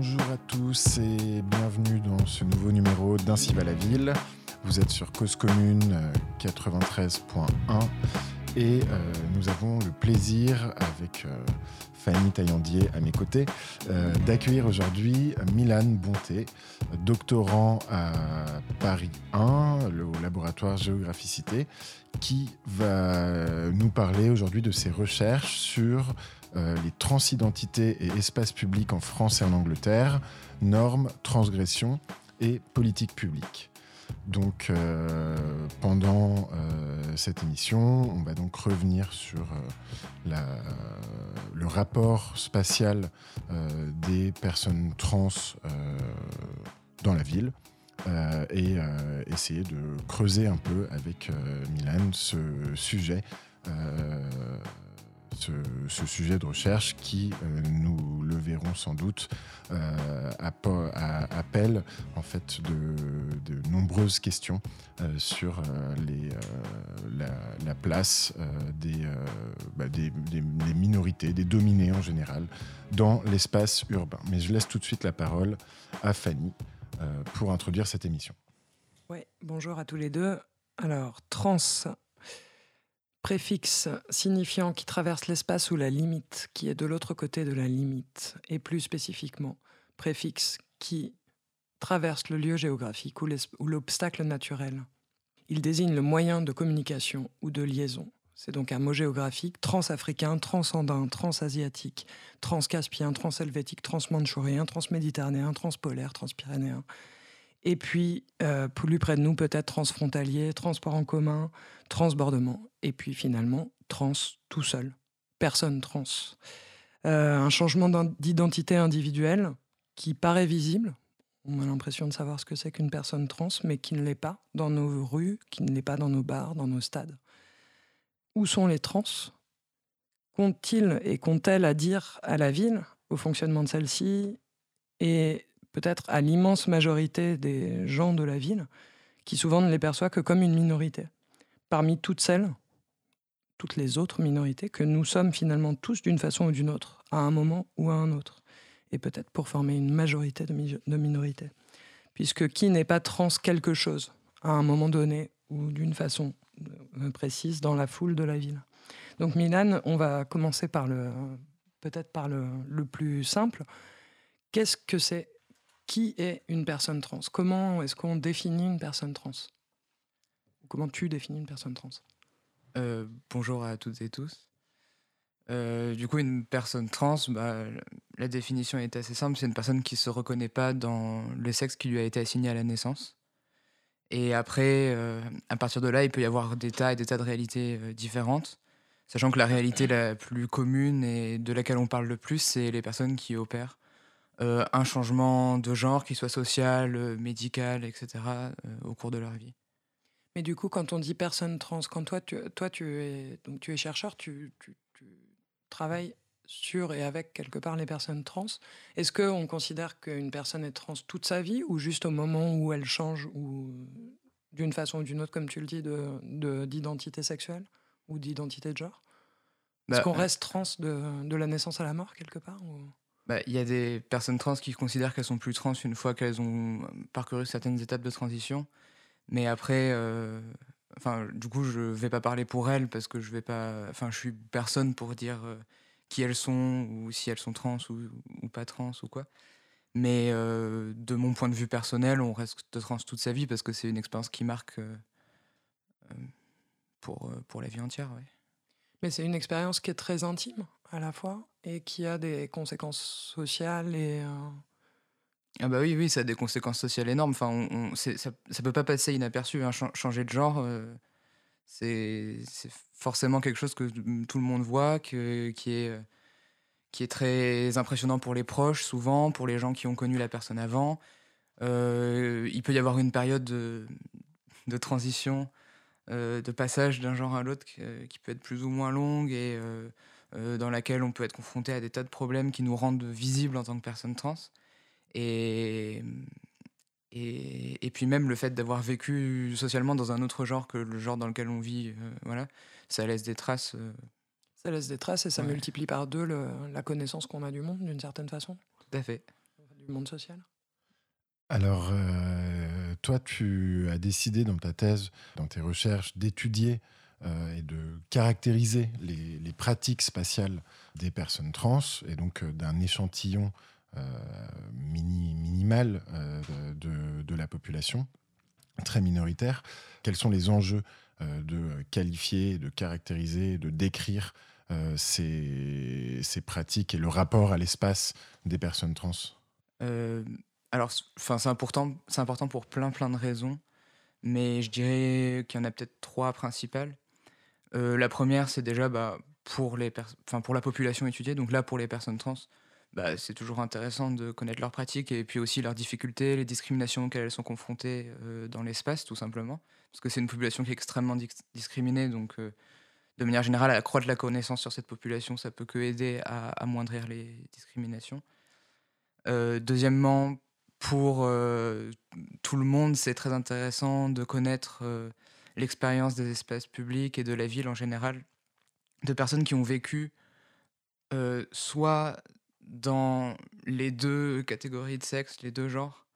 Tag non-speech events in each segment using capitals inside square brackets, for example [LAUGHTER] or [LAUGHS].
Bonjour à tous et bienvenue dans ce nouveau numéro d'Ainsi va la ville. Vous êtes sur Cause Commune 93.1 et euh, nous avons le plaisir avec euh, Fanny Taillandier à mes côtés euh, d'accueillir aujourd'hui Milan Bonté, doctorant à Paris 1, le laboratoire Géographicité, qui va nous parler aujourd'hui de ses recherches sur les transidentités et espaces publics en France et en Angleterre, normes, transgressions et politiques publiques. Donc euh, pendant euh, cette émission, on va donc revenir sur euh, le rapport spatial des personnes trans dans la ville et essayer de creuser un peu avec Milan ce sujet ce, sujet de recherche qui, euh, nous le verrons sans doute, euh, appelle en fait de, nombreuses questions euh, sur les, la, place bah, des, des, minorités, des dominés en général, dans l'espace urbain. Mais je laisse tout de suite la parole à Fanny pour introduire cette émission. Oui, bonjour à tous les deux. Alors, trans préfixe signifiant qui traverse l'espace ou la limite, qui est de l'autre côté de la limite, et plus spécifiquement, préfixe qui traverse le lieu géographique ou l'obstacle naturel. Il désigne le moyen de communication ou de liaison. C'est donc un mot géographique transafricain, transandin, transasiatique, transcaspien, transhelvétique, transmanchourien, transméditerranéen, transpolaire, transpyrénéen. Et puis, euh, plus près de nous, peut-être transfrontalier, transport en commun, transbordement. Et puis finalement, trans tout seul. Personne trans. Euh, un changement d'identité individuelle qui paraît visible. On a l'impression de savoir ce que c'est qu'une personne trans, mais qui ne l'est pas dans nos rues, qui ne l'est pas dans nos bars, dans nos stades. Où sont les trans? Qu'ont-ils et qu'ont-elles à dire à la ville, au fonctionnement de celle-ci? Et peut-être à l'immense majorité des gens de la ville, qui souvent ne les perçoit que comme une minorité. Parmi toutes celles, toutes les autres minorités, que nous sommes finalement tous d'une façon ou d'une autre, à un moment ou à un autre, et peut-être pour former une majorité de, minorités. Puisque qui n'est pas trans quelque chose, à un moment donné, ou d'une façon euh, précise, dans la foule de la ville. Donc Milan, on va commencer par le, peut-être par le, le plus simple. Qu'est-ce que c'est qui est une personne trans? Comment est-ce qu'on définit une personne trans? Comment tu définis une personne trans? Euh, Bonjour à toutes et tous. Euh, du coup, une personne trans, bah, la définition est assez simple. C'est une personne qui ne se reconnaît pas dans le sexe qui lui a été assigné à la naissance. Et après, euh, à partir de là, il peut y avoir des tas et des tas de réalités différentes. Sachant que la réalité la plus commune et de laquelle on parle le plus, c'est les personnes qui opèrent euh, un changement de genre, qu'il soit social, euh, médical, etc., euh, au cours de leur vie. Mais du coup, quand on dit personne trans, quand toi, tu, toi, tu, es, donc, tu es chercheur, tu, tu, travailles sur et avec quelque part les personnes trans, est-ce qu'on considère qu'une personne est trans toute sa vie ou juste au moment où elle change ou d'une façon ou d'une autre, comme tu le dis, d'identité de, sexuelle ou d'identité de genre? Est-ce bah, qu'on reste trans de, de, la naissance à la mort quelque part il y a des personnes trans qui considèrent qu'elles sont plus trans une fois qu'elles ont parcouru certaines étapes de transition. Mais après, euh, enfin, du coup, je vais pas parler pour elles parce que je vais pas, enfin, suis personne pour dire euh, qui elles sont ou si elles sont trans ou, pas trans ou quoi. Mais euh, de mon point de vue personnel, on reste trans toute sa vie parce que c'est une expérience qui marque pour, pour la vie entière. Mais c'est une expérience qui est très intime à la fois et qui a des conséquences sociales et. Euh, ah bah oui, oui, ça a des conséquences sociales énormes. Enfin, on, ça, ça peut pas passer inaperçu. Hein. changer de genre, euh, c'est forcément quelque chose que tout le monde voit, que, qui, est, qui est très impressionnant pour les proches, souvent, pour les gens qui ont connu la personne avant. Euh, il peut y avoir une période de, de transition, de passage d'un genre à l'autre qui, peut être plus ou moins longue et euh, dans laquelle on peut être confronté à des tas de problèmes qui nous rendent visibles en tant que personne trans. Et, et, puis même le fait d'avoir vécu socialement dans un autre genre que le genre dans lequel on vit, euh, voilà, ça laisse des traces. Euh. Ça laisse des traces et ça multiplie par deux la connaissance qu'on a du monde d'une certaine façon. Tout à fait. du monde social Alors, toi, tu as décidé dans ta thèse, dans tes recherches, d'étudier et de caractériser les, pratiques spatiales des personnes trans, et donc d'un échantillon minimal de, la population, très minoritaire. Quels sont les enjeux de qualifier, de caractériser, de décrire euh, ces, pratiques et le rapport à l'espace des personnes trans? Euh, Alors, c'est important, important pour plein plein de raisons, mais je dirais qu'il y en a peut-être trois principales. Euh, la première, c'est déjà bah, pour, les pour la population étudiée, donc là pour les personnes trans, bah, c'est toujours intéressant de connaître leurs pratiques et puis aussi leurs difficultés, les discriminations auxquelles elles sont confrontées dans l'espace, tout simplement. Parce que c'est une population qui est extrêmement discriminée, donc de manière générale, accroître la connaissance sur cette population, ça peut que aider à amoindrir les discriminations. Euh, deuxièmement, pour euh, tout le monde, c'est très intéressant de connaître euh, l'expérience des espaces publics et de la ville en général, de personnes qui ont vécu soit dans les deux catégories de sexe, les deux genres,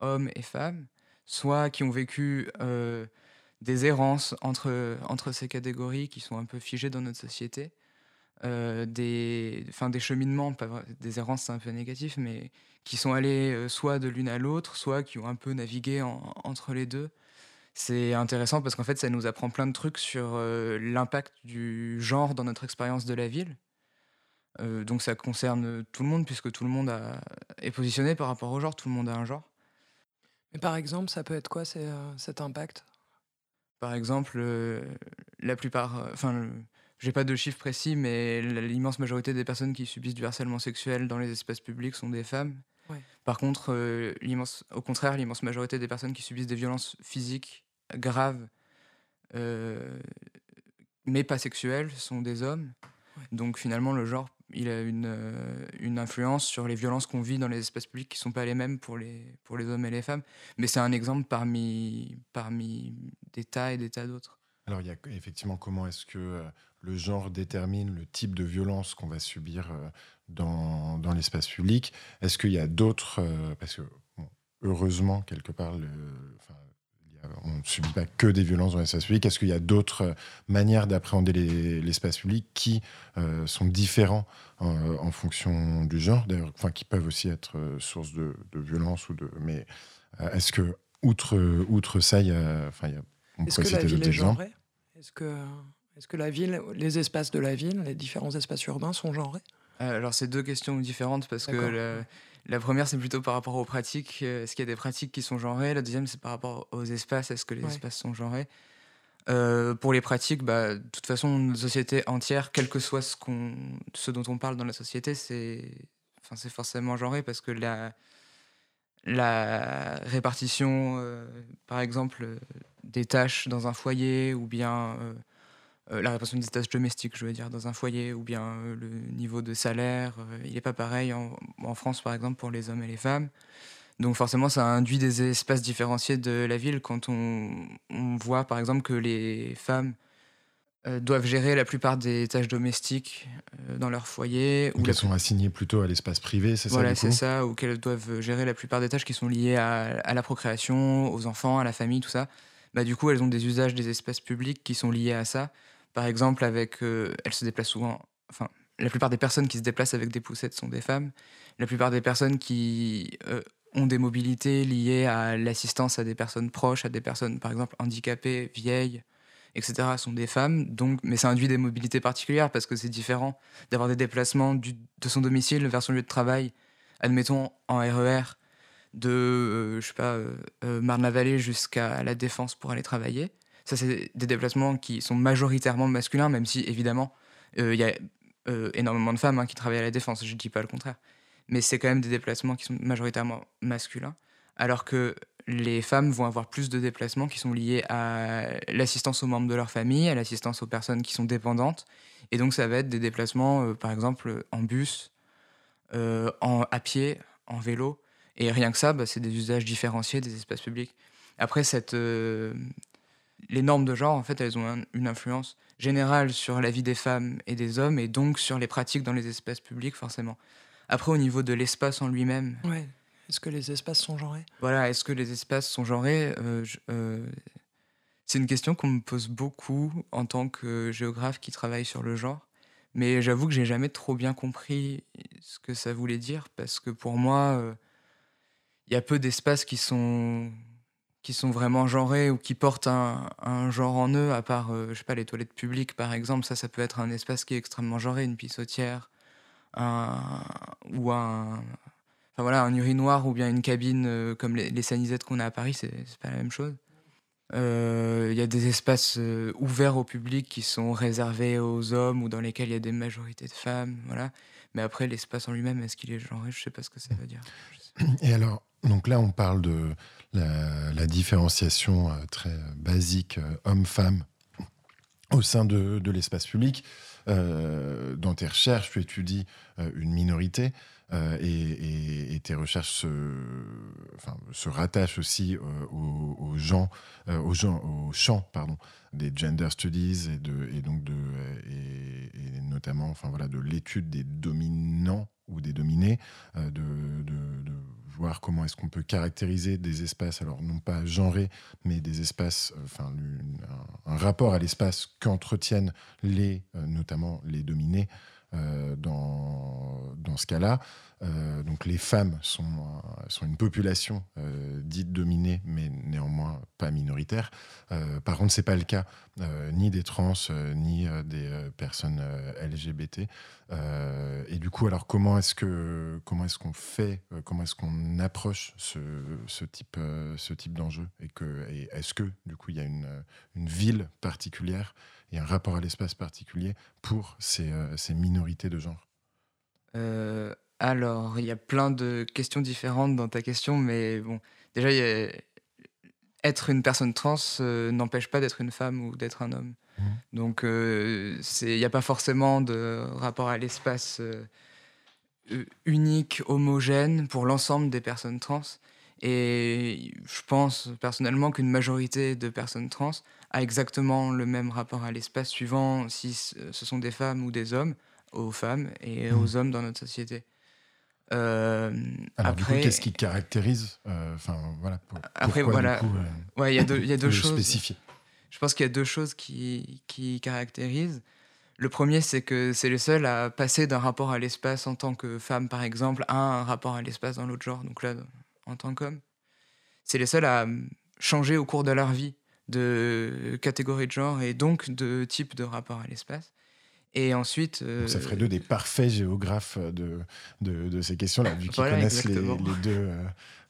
hommes et femmes, soit qui ont vécu des errances entre, entre ces catégories qui sont un peu figées dans notre société. Euh, des, enfin, des cheminements, des errances c'est un peu négatif, mais qui sont allés euh, soit de l'une à l'autre, soit qui ont un peu navigué entre les deux. C'est intéressant parce qu'en fait ça nous apprend plein de trucs sur euh, l'impact du genre dans notre expérience de la ville. donc ça concerne tout le monde puisque tout le monde a, est positionné par rapport au genre, tout le monde a un genre. Mais par exemple, ça peut être quoi cet impact? Par exemple, euh, la plupart, euh, enfin, j'ai pas de chiffres précis, mais l'immense majorité des personnes qui subissent du harcèlement sexuel dans les espaces publics sont des femmes. Par contre, euh, au contraire, l'immense majorité des personnes qui subissent des violences physiques graves, mais pas sexuelles, sont des hommes. Donc finalement, le genre il a une, euh, une influence sur les violences qu'on vit dans les espaces publics qui ne sont pas les mêmes pour les, pour les hommes et les femmes. Mais c'est un exemple parmi, parmi des tas et des tas d'autres. Alors, il y a effectivement comment est-ce que euh, le genre détermine le type de violence qu'on va subir euh, dans, dans l'espace public. Est-ce qu'il y a d'autres. parce que, heureusement, quelque part, le, on ne subit pas que des violences dans l'espace public. Est-ce qu'il y a d'autres euh, manières d'appréhender l'espace public qui euh, sont différents euh, en fonction du genre, d'ailleurs, enfin, qui peuvent aussi être source de, violence ou de. Mais est-ce que outre outre ça, il y a, enfin, il y a on pourrait citer d'autres exemples? Est-ce que est-ce que la ville, les espaces de la ville, les différents espaces urbains sont genrés? Alors c'est deux questions différentes parce que la première, c'est plutôt par rapport aux pratiques. Euh, est-ce qu'il y a des pratiques qui sont genrées? La deuxième, c'est par rapport aux espaces. Est-ce que les espaces sont genrés? Euh, Pour les pratiques, bah, de toute façon, une société entière, quel que soit ce, qu'on, ce dont on parle dans la société, c'est, enfin, c'est forcément genré parce que la, la répartition, euh, par exemple, des tâches dans un foyer ou bien euh, la répartition des tâches domestiques, je veux dire, dans un foyer, ou bien euh, le niveau de salaire, euh, il n'est pas pareil en, France, par exemple, pour les hommes et les femmes. Donc forcément, ça induit des espaces différenciés de la ville quand on, voit, par exemple, que les femmes doivent gérer la plupart des tâches domestiques dans leur foyer. ou qu'elles sont assignées plutôt à l'espace privé, c'est ça Voilà, c'est ça, ou qu'elles doivent gérer la plupart des tâches qui sont liées à, à, la procréation, aux enfants, à la famille, tout ça. Bah, du coup, elles ont des usages des espaces publics qui sont liés à ça. Par exemple, avec, euh, se déplace souvent. Enfin, la plupart des personnes qui se déplacent avec des poussettes sont des femmes. La plupart des personnes qui euh, ont des mobilités liées à l'assistance à des personnes proches, à des personnes, par exemple, handicapées, vieilles, etc., sont des femmes. Donc, mais ça induit des mobilités particulières parce que c'est différent d'avoir des déplacements de son domicile vers son lieu de travail, admettons en RER, e de, euh, sais pas, Marne-la-Vallée jusqu'à la Défense pour aller travailler ça, c'est des déplacements qui sont majoritairement masculins, même si évidemment, euh, il y a euh, énormément de femmes hein, qui travaillent à la défense, je ne dis pas le contraire. Mais c'est quand même des déplacements qui sont majoritairement masculins, alors que les femmes vont avoir plus de déplacements qui sont liés à l'assistance aux membres de leur famille, à l'assistance aux personnes qui sont dépendantes. Et donc, ça va être des déplacements, euh, par exemple, en bus, en, à pied, en vélo. Et rien que ça, bah, c'est des usages différenciés des espaces publics. Après, cette, les normes de genre, en fait, elles ont une influence générale sur la vie des femmes et des hommes, et donc sur les pratiques dans les espaces publics, forcément. Après, au niveau de l'espace en lui-même, Est-ce que les espaces sont genrés? Voilà, est-ce que les espaces sont genrés? C'est une question qu'on me pose beaucoup en tant que géographe qui travaille sur le genre. Mais j'avoue que j'ai jamais trop bien compris ce que ça voulait dire parce que pour moi, il y a peu d'espaces qui sont qui sont vraiment genrés ou qui portent un, genre en eux, à part, je sais pas, les toilettes publiques par exemple, ça, ça peut être un espace qui est extrêmement genré, une pissotière, un, ou un, enfin voilà, un urinoir ou bien une cabine comme les, les sanisettes qu'on a à Paris, c'est pas la même chose. Il y a des espaces ouverts au public qui sont réservés aux hommes ou dans lesquels il y a des majorités de femmes, voilà. Mais après, l'espace en lui-même, est-ce qu'il est genré? Je sais pas ce que ça veut dire. Et alors, donc là, on parle de la, différenciation euh, très basique euh, homme-femme au sein de, l'espace public. Euh, dans tes recherches, tu étudies une minorité et, tes recherches se, rattachent aussi aux, gens, aux, gens, aux champs pardon, des gender studies et, de, donc de, et, notamment enfin, voilà, de l'étude des dominants ou des dominés, de, de comment est-ce qu'on peut caractériser des espaces, alors non pas genrés, mais des espaces, euh, enfin un, rapport à l'espace qu'entretiennent les, euh, notamment les dominés dans, dans ce cas-là. Euh, donc les femmes sont, euh, une population dite dominée, mais néanmoins pas minoritaire. par contre, c'est pas le cas ni des trans, ni des personnes LGBT. et du coup, alors comment est-ce que est-ce qu'on fait, comment est-ce qu'on approche ce, type ce type d'enjeu? Et est-ce que du coup il y a une, une ville particulière et un rapport à l'espace particulier pour ces, euh, ces minorités de genre euh, Alors, il y a plein de questions différentes dans ta question, mais bon, déjà, être une personne trans euh, n'empêche pas d'être une femme ou d'être un homme. Mmh. Donc, il n'y a pas forcément de rapport à l'espace unique, homogène pour l'ensemble des personnes trans. Et je pense personnellement qu'une majorité de personnes trans a exactement le même rapport à l'espace suivant si ce sont des femmes ou des hommes, aux femmes et mmh. aux hommes dans notre société. Euh, Alors, après, qu'est-ce qui caractérise euh, Enfin, voilà. après, voilà. Euh, ouais, il y a deux, y a deux choses. Je pense qu'il y a deux choses qui, qui caractérisent. Le premier, c'est que c'est les seuls à passer d'un rapport à l'espace en tant que femme, par exemple, à un rapport à l'espace dans l'autre genre. Donc là, en tant qu'homme. C'est les seuls à hum, changer au cours de leur vie de catégorie de genre et donc de type de rapport à l'espace. Et ensuite. ça ferait d'eux des parfaits géographes de, de, de ces questions-là, vu qu'ils connaissent les, les, deux, euh,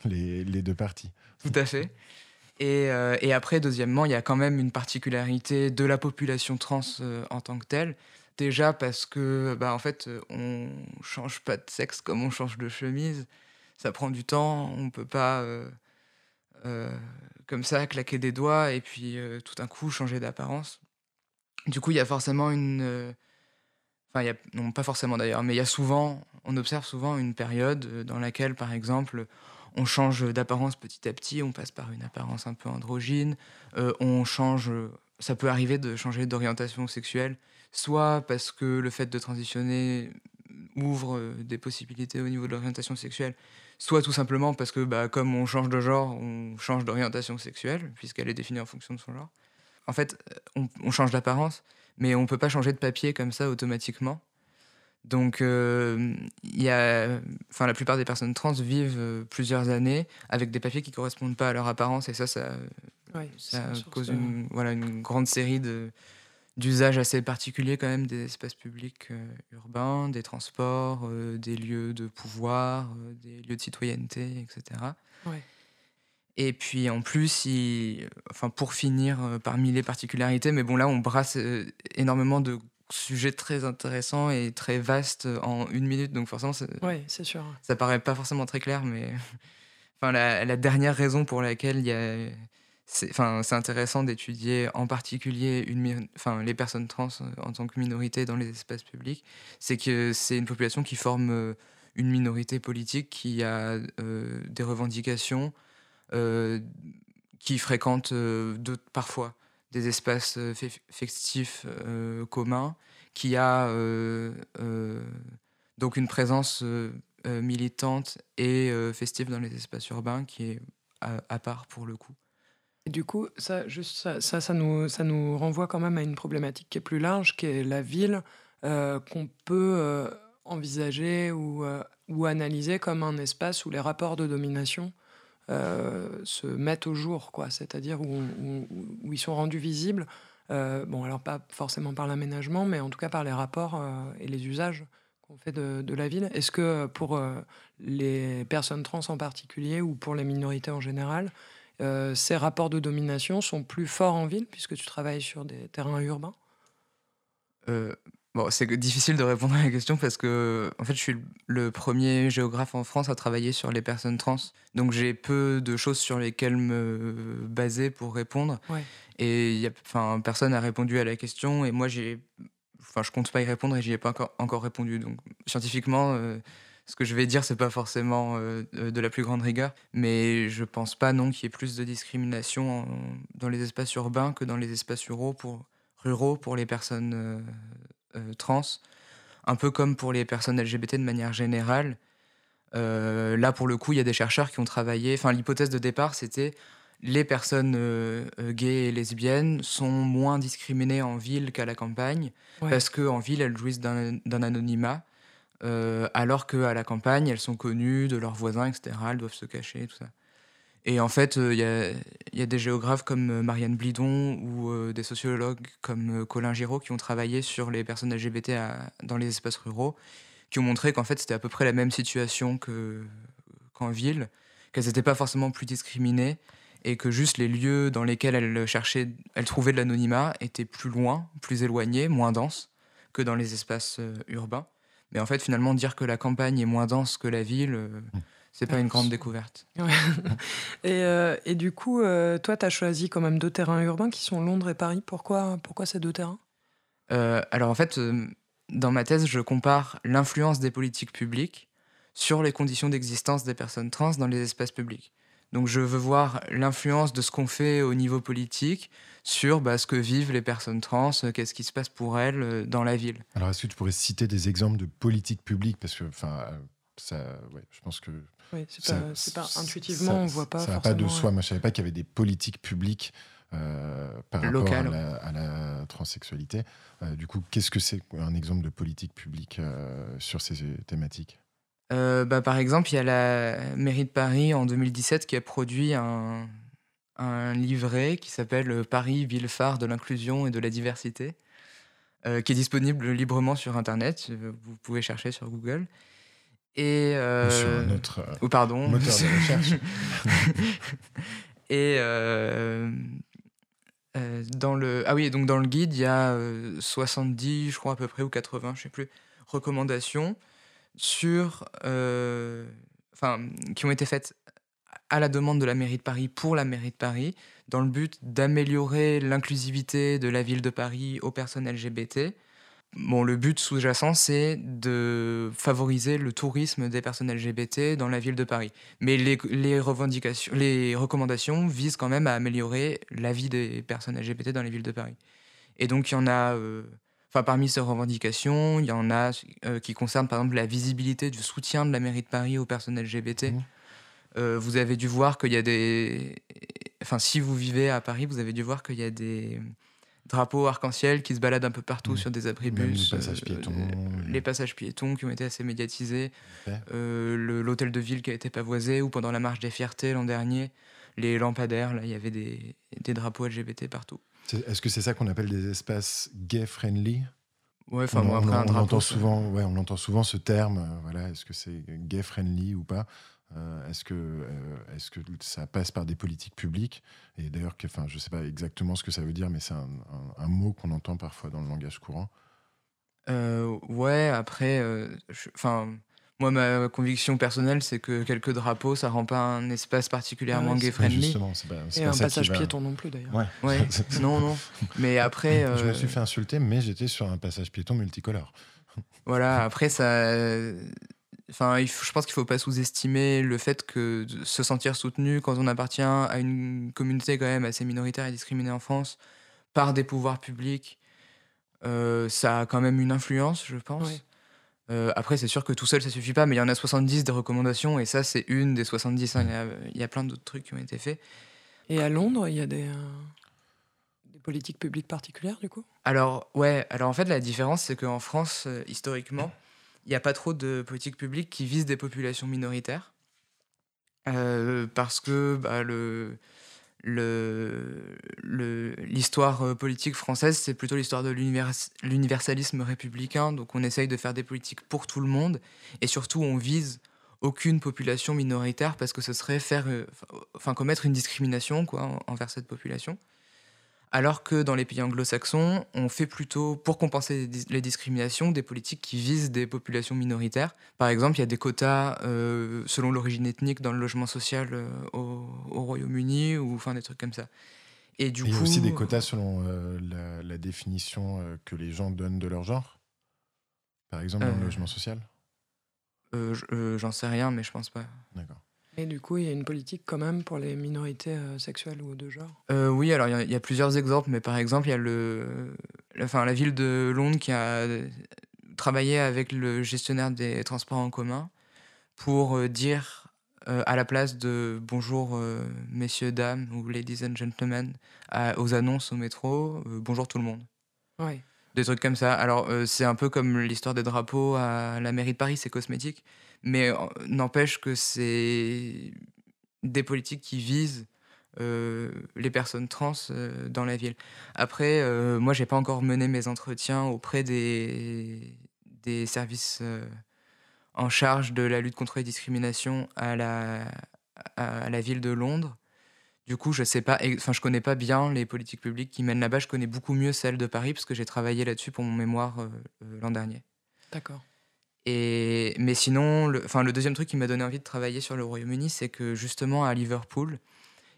les, les, deux parties. Tout à fait. Et, euh, et, après, deuxièmement, il y a quand même une particularité de la population trans euh, en tant que telle. Déjà parce que, bah, en fait, on change pas de sexe comme on change de chemise ça prend du temps, on peut pas euh, euh, comme ça claquer des doigts et puis euh, tout d'un coup changer d'apparence. Du coup, il y a forcément une. Enfin, y a, non, pas forcément d'ailleurs, mais il y a souvent, on observe souvent une période dans laquelle, par exemple, on change d'apparence petit à petit, on passe par une apparence un peu androgyne, on change, ça peut arriver de changer d'orientation sexuelle, soit parce que le fait de transitionner ouvre des possibilités au niveau de l'orientation sexuelle, soit tout simplement parce que bah, comme on change de genre, on change d'orientation sexuelle, puisqu'elle est définie en fonction de son genre. En fait, euh, on, change d'apparence, mais on ne peut pas changer de papier comme ça automatiquement. Donc, euh, y a, enfin, la plupart des personnes trans vivent euh, plusieurs années avec des papiers qui ne correspondent pas à leur apparence, et ça, ça, ça cause une, voilà, une grande série de, d'usage assez particulier quand même des espaces publics euh, urbains, des transports, euh, des lieux de pouvoir, euh, des lieux de citoyenneté, etc. Et puis en plus, enfin pour finir, parmi les particularités, mais bon là on brasse énormément de sujets très intéressants et très vastes en une minute, donc forcément, ouais, c'est sûr. Ça paraît pas forcément très clair, mais [LAUGHS] enfin la, la dernière raison pour laquelle il y a c'est intéressant d'étudier en particulier les personnes trans euh, en tant que minorité dans les espaces publics. C'est que c'est une population qui forme euh, une minorité politique qui a euh, des revendications, qui fréquente parfois des espaces festifs communs, qui a donc une présence militante et festive dans les espaces urbains qui est à, part pour le coup. Du coup, ça, ça, nous, renvoie quand même à une problématique qui est plus large, qui est la ville, qu'on peut envisager ou, ou analyser comme un espace où les rapports de domination se mettent au jour, quoi. C'est-à-dire où, ils sont rendus visibles euh, bon, alors pas forcément par l'aménagement, mais en tout cas par les rapports euh, et les usages qu'on fait de, la ville. Est-ce que pour euh, les personnes trans en particulier ou pour les minorités en général, ces rapports de domination sont plus forts en ville puisque tu travailles sur des terrains urbains Bon, c'est difficile de répondre à la question parce que en fait, je suis le premier géographe en France à travailler sur les personnes trans. Donc j'ai peu de choses sur lesquelles me baser pour répondre. Et y a, enfin, personne n'a répondu à la question et moi j'ai enfin je compte pas y répondre et j'y ai pas encore, encore répondu. Donc scientifiquement euh, ce que je vais dire c'est pas forcément euh, de la plus grande rigueur, mais je pense pas non qu'il y ait plus de discrimination dans les espaces urbains que dans les espaces ruraux pour ruraux pour les personnes euh, euh, trans, un peu comme pour les personnes LGBT de manière générale. Euh, là, pour le coup, il y a des chercheurs qui ont travaillé. Enfin, l'hypothèse de départ, c'était les personnes euh, gays et lesbiennes sont moins discriminées en ville qu'à la campagne, parce qu'en ville, elles jouissent d'un anonymat, alors qu'à la campagne, elles sont connues de leurs voisins, etc. Elles doivent se cacher, tout ça. Et en fait, il y, a, des géographes comme Marianne Blidon ou des sociologues comme Colin Giraud qui ont travaillé sur les personnes LGBT dans les espaces ruraux, qui ont montré qu'en fait c'était à peu près la même situation qu'en ville, qu'elles n'étaient pas forcément plus discriminées et que juste les lieux dans lesquels elles cherchaient, elles trouvaient de l'anonymat étaient plus loin, plus éloignés, moins denses que dans les espaces urbains. Mais en fait, finalement, dire que la campagne est moins dense que la ville, mmh. C'est pas une grande découverte. [LAUGHS] et, euh, et, du coup, euh, toi, tu as choisi quand même deux terrains urbains qui sont Londres et Paris. Pourquoi, pourquoi ces deux terrains? Euh, Alors en fait, dans ma thèse, je compare l'influence des politiques publiques sur les conditions d'existence des personnes trans dans les espaces publics. Donc je veux voir l'influence de ce qu'on fait au niveau politique sur bah, ce que vivent les personnes trans, qu'est-ce qui se passe pour elles dans la ville. Alors est-ce que tu pourrais citer des exemples de politiques publiques Parce que ça, ouais, je pense que oui, c'est pas, intuitivement, on voit pas. Ça va pas de soi. Moi, je savais pas qu'il y avait des politiques publiques euh, par rapport à la, transsexualité. Euh, du coup, qu'est-ce que c'est un exemple de politique publique euh, sur ces thématiques? Bah, Par exemple, il y a la mairie de Paris en 2017 qui a produit un, un livret qui s'appelle Paris, ville phare de l'inclusion et de la diversité, qui est disponible librement sur Internet. Vous pouvez chercher sur Google. Et euh, sur notre euh, pardon. moteur de recherche. [LAUGHS] et euh, dans le ah oui donc dans le guide il y a 70 je crois à peu près ou 80 je sais plus recommandations sur enfin qui ont été faites à la demande de la mairie de Paris pour la mairie de Paris dans le but d'améliorer l'inclusivité de la ville de Paris aux personnes LGBT Bon, le but sous-jacent, c'est de favoriser le tourisme des personnes LGBT dans la ville de Paris. Mais les, revendications, les recommandations visent quand même à améliorer la vie des personnes LGBT dans les villes de Paris. Et donc, il y en a, euh, enfin, parmi ces revendications, il y en a euh, qui concernent par exemple la visibilité du soutien de la mairie de Paris aux personnes LGBT. Mmh. Euh, vous avez dû voir qu'il y a des. Enfin, si vous vivez à Paris, vous avez dû voir qu'il y a des drapeaux arc-en-ciel qui se baladent un peu partout mmh. sur des abribus. les passages euh, piétons. les, passages piétons qui ont été assez médiatisés. Euh, l'hôtel de ville qui a été pavoisé, ou pendant la marche des fiertés l'an dernier, les lampadaires, là, il y avait des, des drapeaux LGBT partout. Est-ce que c'est ça qu'on appelle des espaces gay-friendly? Ouais, enfin, on, après on, un drapeau, entend souvent, ouais, on entend souvent ce terme. Euh, voilà, est-ce que c'est gay-friendly ou pas? Euh, est-ce que, euh, est que ça passe par des politiques publiques? Et d'ailleurs, enfin, je ne sais pas exactement ce que ça veut dire, mais c'est un, mot qu'on entend parfois dans le langage courant. Ouais, après, enfin, moi, ma conviction personnelle, c'est que quelques drapeaux, ça rend pas un espace particulièrement gay-friendly. Justement, c'est pas, Et un passage piéton non plus, d'ailleurs. Ouais. ouais. [LAUGHS] non, non. Mais après. Je me suis fait insulter, mais j'étais sur un passage piéton multicolore. [LAUGHS] Voilà, après, ça Enfin, je pense qu'il ne faut pas sous-estimer le fait que se sentir soutenu quand on appartient à une communauté quand même assez minoritaire et discriminée en France par des pouvoirs publics, euh, ça a quand même une influence, je pense. Après, c'est sûr que tout seul, ça suffit pas, mais il y en a 70 des recommandations, et ça, c'est une des 70. Hein. Il, y a, plein d'autres trucs qui ont été faits. Et à Londres, il y a des, des politiques publiques particulières, du coup? Alors, ouais. Alors, en fait, la différence, c'est qu'en France, historiquement, il n'y a pas trop de politiques publiques qui visent des populations minoritaires. parce que bah, le l'histoire euh, politique française, c'est plutôt l'histoire de l'universalisme républicain. Donc on essaye de faire des politiques pour tout le monde et surtout on vise aucune population minoritaire parce que ce serait faire, euh, enfin commettre une discrimination quoi envers cette population alors que dans les pays anglo-saxons, on fait plutôt, pour compenser les discriminations, des politiques qui visent des populations minoritaires. Par exemple, il y a des quotas euh, selon l'origine ethnique dans le logement social euh, au, Royaume-Uni, ou enfin des trucs comme ça. Et du il y a aussi des quotas selon euh, la, définition que les gens donnent de leur genre Par exemple, dans le logement social J'en sais rien, mais je pense pas. D'accord. Et du coup, il y a une politique quand même pour les minorités euh, sexuelles ou de genre? Euh, Oui, alors il y, a plusieurs exemples, mais par exemple, il y a le, enfin, la ville de Londres qui a travaillé avec le gestionnaire des transports en commun pour euh, dire à la place de bonjour messieurs, dames ou ladies and gentlemen aux annonces au métro, bonjour tout le monde. Oui. Des trucs comme ça. Alors, c'est un peu comme l'histoire des drapeaux à la mairie de Paris, c'est cosmétique. Mais euh, n'empêche que c'est des politiques qui visent euh, les personnes trans euh, dans la ville. Après, moi, j'ai pas encore mené mes entretiens auprès des, des services en charge de la lutte contre les discriminations à la, à la ville de Londres. Du coup, je sais pas, enfin, je connais pas bien les politiques publiques qui mènent là-bas. Je connais beaucoup mieux celles de Paris parce que j'ai travaillé là-dessus pour mon mémoire l'an dernier. D'accord. Mais sinon, le, enfin, le deuxième truc qui m'a donné envie de travailler sur le Royaume-Uni, c'est que justement à Liverpool,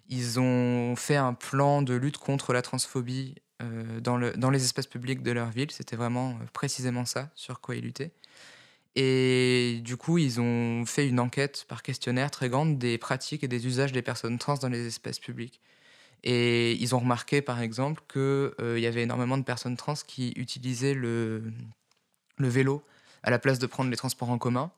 ils ont fait un plan de lutte contre la transphobie euh, dans, le, dans les espaces publics de leur ville. C'était vraiment euh, précisément ça sur quoi ils luttaient. Et du coup, ils ont fait une enquête par questionnaire très grande des pratiques et des usages des personnes trans dans les espaces publics. Et ils ont remarqué, par exemple, qu'il euh, y avait énormément de personnes trans qui utilisaient le vélo à la place de prendre les transports en commun,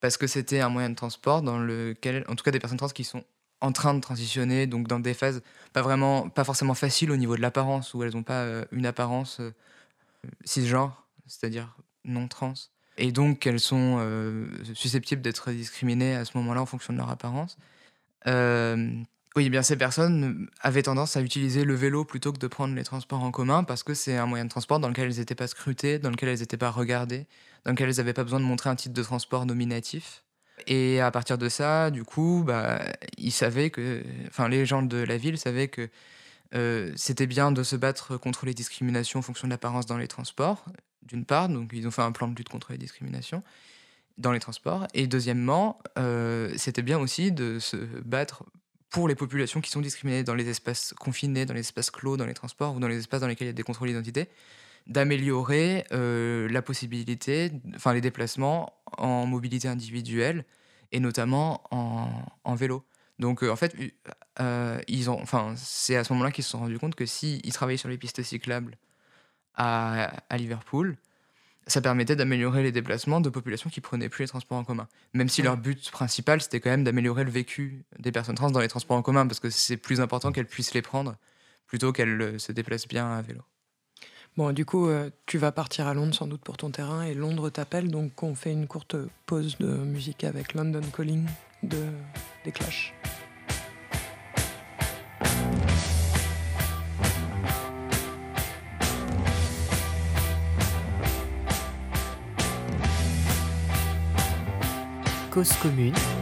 parce que c'était un moyen de transport dans lequel, en tout cas des personnes trans qui sont en train de transitionner, donc dans des phases pas vraiment, pas forcément faciles au niveau de l'apparence, où elles n'ont pas euh, une apparence euh, cisgenre, c'est-à-dire non trans, et donc elles sont euh, susceptibles d'être discriminées à ce moment-là en fonction de leur apparence. Oui, eh bien ces personnes avaient tendance à utiliser le vélo plutôt que de prendre les transports en commun parce que c'est un moyen de transport dans lequel elles n'étaient pas scrutées, dans lequel elles n'étaient pas regardées, dans lequel elles n'avaient pas besoin de montrer un titre de transport nominatif. Et à partir de ça, du coup, bah, ils savaient que, enfin, les gens de la ville savaient que euh, c'était bien de se battre contre les discriminations en fonction de l'apparence dans les transports, d'une part, donc ils ont fait un plan de lutte contre les discriminations dans les transports, et deuxièmement, euh, c'était bien aussi de se battre pour les populations qui sont discriminées dans les espaces confinés, dans les espaces clos, dans les transports ou dans les espaces dans lesquels il y a des contrôles d'identité, d'améliorer euh, la possibilité, enfin les déplacements en mobilité individuelle et notamment en, vélo. Donc euh, en fait, euh, ils ont, enfin c'est à ce moment-là qu'ils se sont rendus compte que s'ils travaillaient sur les pistes cyclables à Liverpool, ça permettait d'améliorer les déplacements de populations qui prenaient plus les transports en commun. Même si leur but principal, c'était quand même d'améliorer le vécu des personnes trans dans les transports en commun, parce que c'est plus important qu'elles puissent les prendre plutôt qu'elles euh, se déplacent bien à vélo. Bon, du coup, euh, tu vas partir à Londres sans doute pour ton terrain, et Londres t'appelle, donc on fait une courte pause de musique avec London Calling de, des Clash. Cause commune.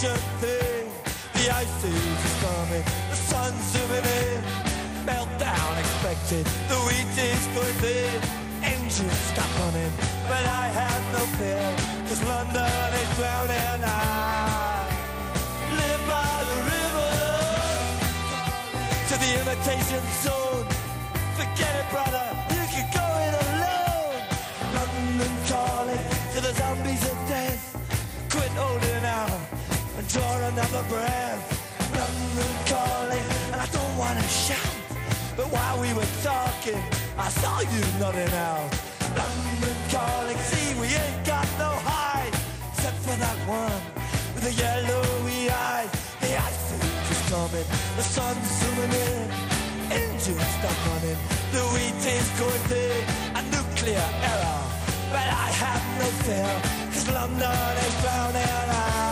ancient thing. The ice age is coming, the sun's zooming in. Meltdown expected, the wheat is going thin. Engines stop running, but I have no fear. Cause London is drowning, I live by the river. To the imitation zone, forget it brother. Another breath. London calling, and I don't wanna shout. But while we were talking, I saw you nodding out. London calling, see we ain't got no hide, except for that one with the yellowy eyes. The ice is coming, the sun's zooming in, engines stop running, the wheat is going big, a nuclear error. But I have no fear, cause London is drowning. I,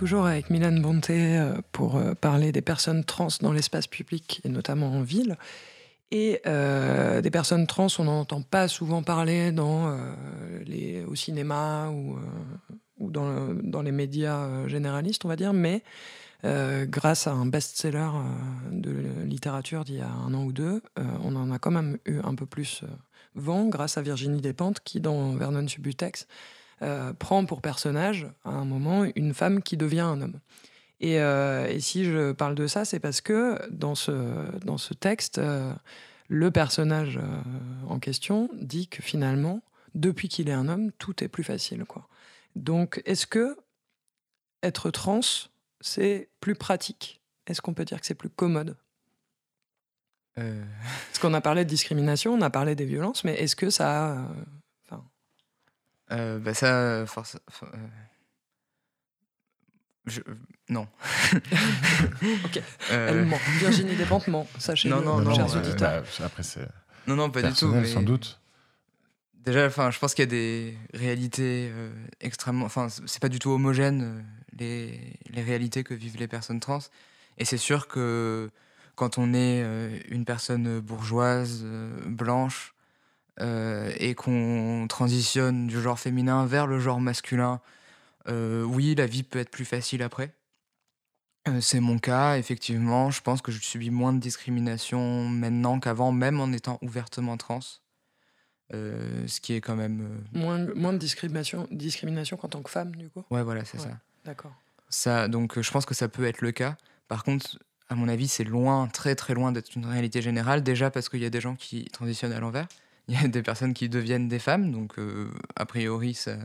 toujours avec Milan Bonté euh, pour euh, parler des personnes trans dans l'espace public et notamment en ville. Et euh, des personnes trans, on n'en entend pas souvent parler dans les, au cinéma ou, dans, dans les médias généralistes, on va dire, mais grâce à un best-seller de littérature d'il y a un an ou deux, on en a quand même eu un peu plus vent grâce à Virginie Despentes qui, dans Vernon Subutex, euh, prend pour personnage à un moment une femme qui devient un homme. Et, euh, et si je parle de ça, c'est parce que dans ce, dans ce texte, euh, le personnage en question dit que finalement, depuis qu'il est un homme, tout est plus facile. Quoi. Donc, est-ce que être trans, c'est plus pratique? Est-ce qu'on peut dire que c'est plus commode? Euh, Parce qu'on a parlé de discrimination, on a parlé des violences, mais est-ce que ça a, euh, euh, bah ça, force. enfin, euh, je- non. [LAUGHS] Ok. Euh, Elle ment. Virginie Despentes ment, sachez-le, Non, non, non, chers euh, auditeurs. bah, après, c'est non, non, pas du tout. mais- sans doute. Déjà, enfin, je pense qu'il y a des réalités euh, extrêmement. Enfin, c'est pas du tout homogène euh, les, les réalités que vivent les personnes trans. Et c'est sûr que quand on est euh, une personne bourgeoise, euh, blanche, euh, et qu'on transitionne du genre féminin vers le genre masculin, euh, oui, la vie peut être plus facile après. Euh, c'est mon cas, effectivement. Je pense que je subis moins de discrimination maintenant qu'avant, même en étant ouvertement trans. Ce qui est quand même. Moins, moins de discrimination, discrimination qu'en tant que femme, du coup? Ouais, voilà, c'est Ouais. ça. D'accord. ça. Donc, je pense que ça peut être le cas. Par contre, à mon avis, c'est loin, très très loin d'être une réalité générale. Déjà parce qu'il y a des gens qui transitionnent à l'envers. Il y a des personnes qui deviennent des femmes. Donc, euh, a priori, ça.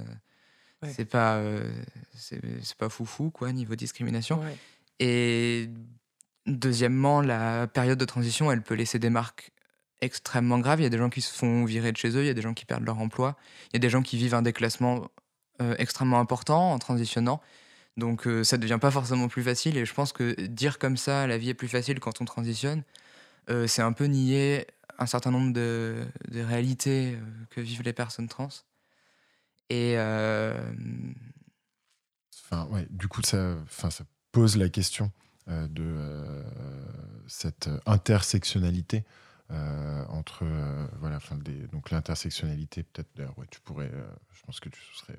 Ouais. C'est pas, euh, c'est c'est pas foufou, quoi, niveau discrimination. Ouais. Et deuxièmement, la période de transition, elle peut laisser des marques extrêmement graves. Il y a des gens qui se font virer de chez eux, il y a des gens qui perdent leur emploi, il y a des gens qui vivent un déclassement euh, extrêmement important en transitionnant. Donc ça devient pas forcément plus facile. Et je pense que dire comme ça, la vie est plus facile quand on transitionne, euh, c'est un peu nier un certain nombre de, réalités euh, que vivent les personnes trans. Et euh, Enfin, ouais, du coup, ça, enfin, ça pose la question de cette intersectionnalité entre voilà, donc l'intersectionnalité peut-être d'ailleurs, ouais, tu pourrais, je pense que tu serais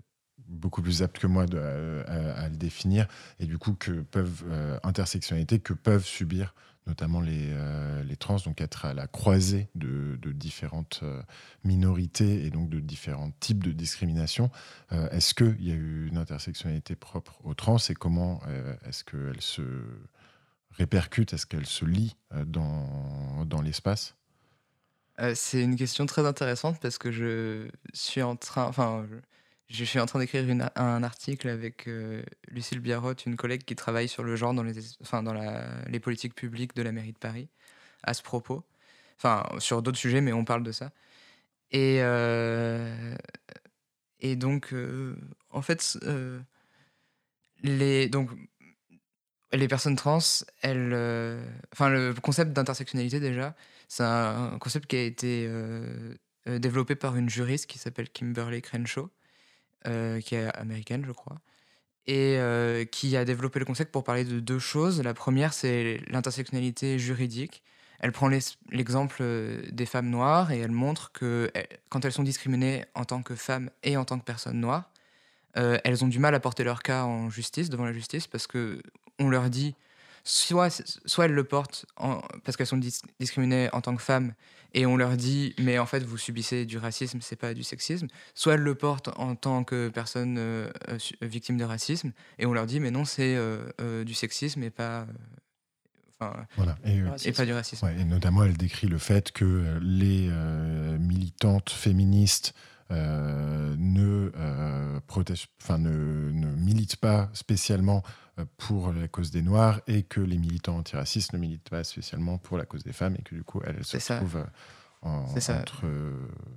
beaucoup plus apte que moi de- à, le définir, et du coup que peuvent euh, intersectionnalité que peuvent subir notamment les, euh, les trans, donc être à la croisée de, différentes euh, minorités et donc de différents types de discrimination. Euh, est-ce qu'il y a eu une intersectionnalité propre aux trans et comment euh, est-ce qu'elle se répercute, est-ce qu'elle se lie euh, dans, dans l'espace? Euh, c'est une question très intéressante parce que je suis en train, enfin, je suis en train d'écrire un article avec euh, Lucille Biarrotte, une collègue qui travaille sur le genre dans les, es- enfin, dans les politiques publiques de la mairie de Paris, à ce propos. Enfin, sur d'autres sujets, mais on parle de ça. Et, euh, et donc, euh, en fait, euh, les, donc, les personnes trans, elles, enfin, le concept d'intersectionnalité déjà, c'est un concept qui a été développé par une juriste qui s'appelle Kimberly Crenshaw, qui est américaine, je crois, et euh, qui a développé le concept pour parler de deux choses. La première, c'est l'intersectionnalité juridique. Elle prend l'exemple euh, des femmes noires et elle montre que eh, quand elles sont discriminées en tant que femmes et en tant que personnes noires, euh, elles ont du mal à porter leur cas en justice, devant la justice, parce que on leur dit soit, soit elles le portent en- parce qu'elles sont dis- discriminées en tant que femmes et on leur dit mais en fait vous subissez du racisme, c'est pas du sexisme, soit elles le portent en tant que personne euh, victime de racisme et on leur dit mais non c'est euh, euh, du sexisme et pas, euh, enfin, Voilà. Et, pas du racisme. Ouais, et notamment, elle décrit le fait que les euh, militantes féministes ne, euh, ne, ne militent pas spécialement euh, pour la cause des Noirs et que les militants antiracistes ne militent pas spécialement pour la cause des femmes et que du coup, elles se euh, ça. entre, euh,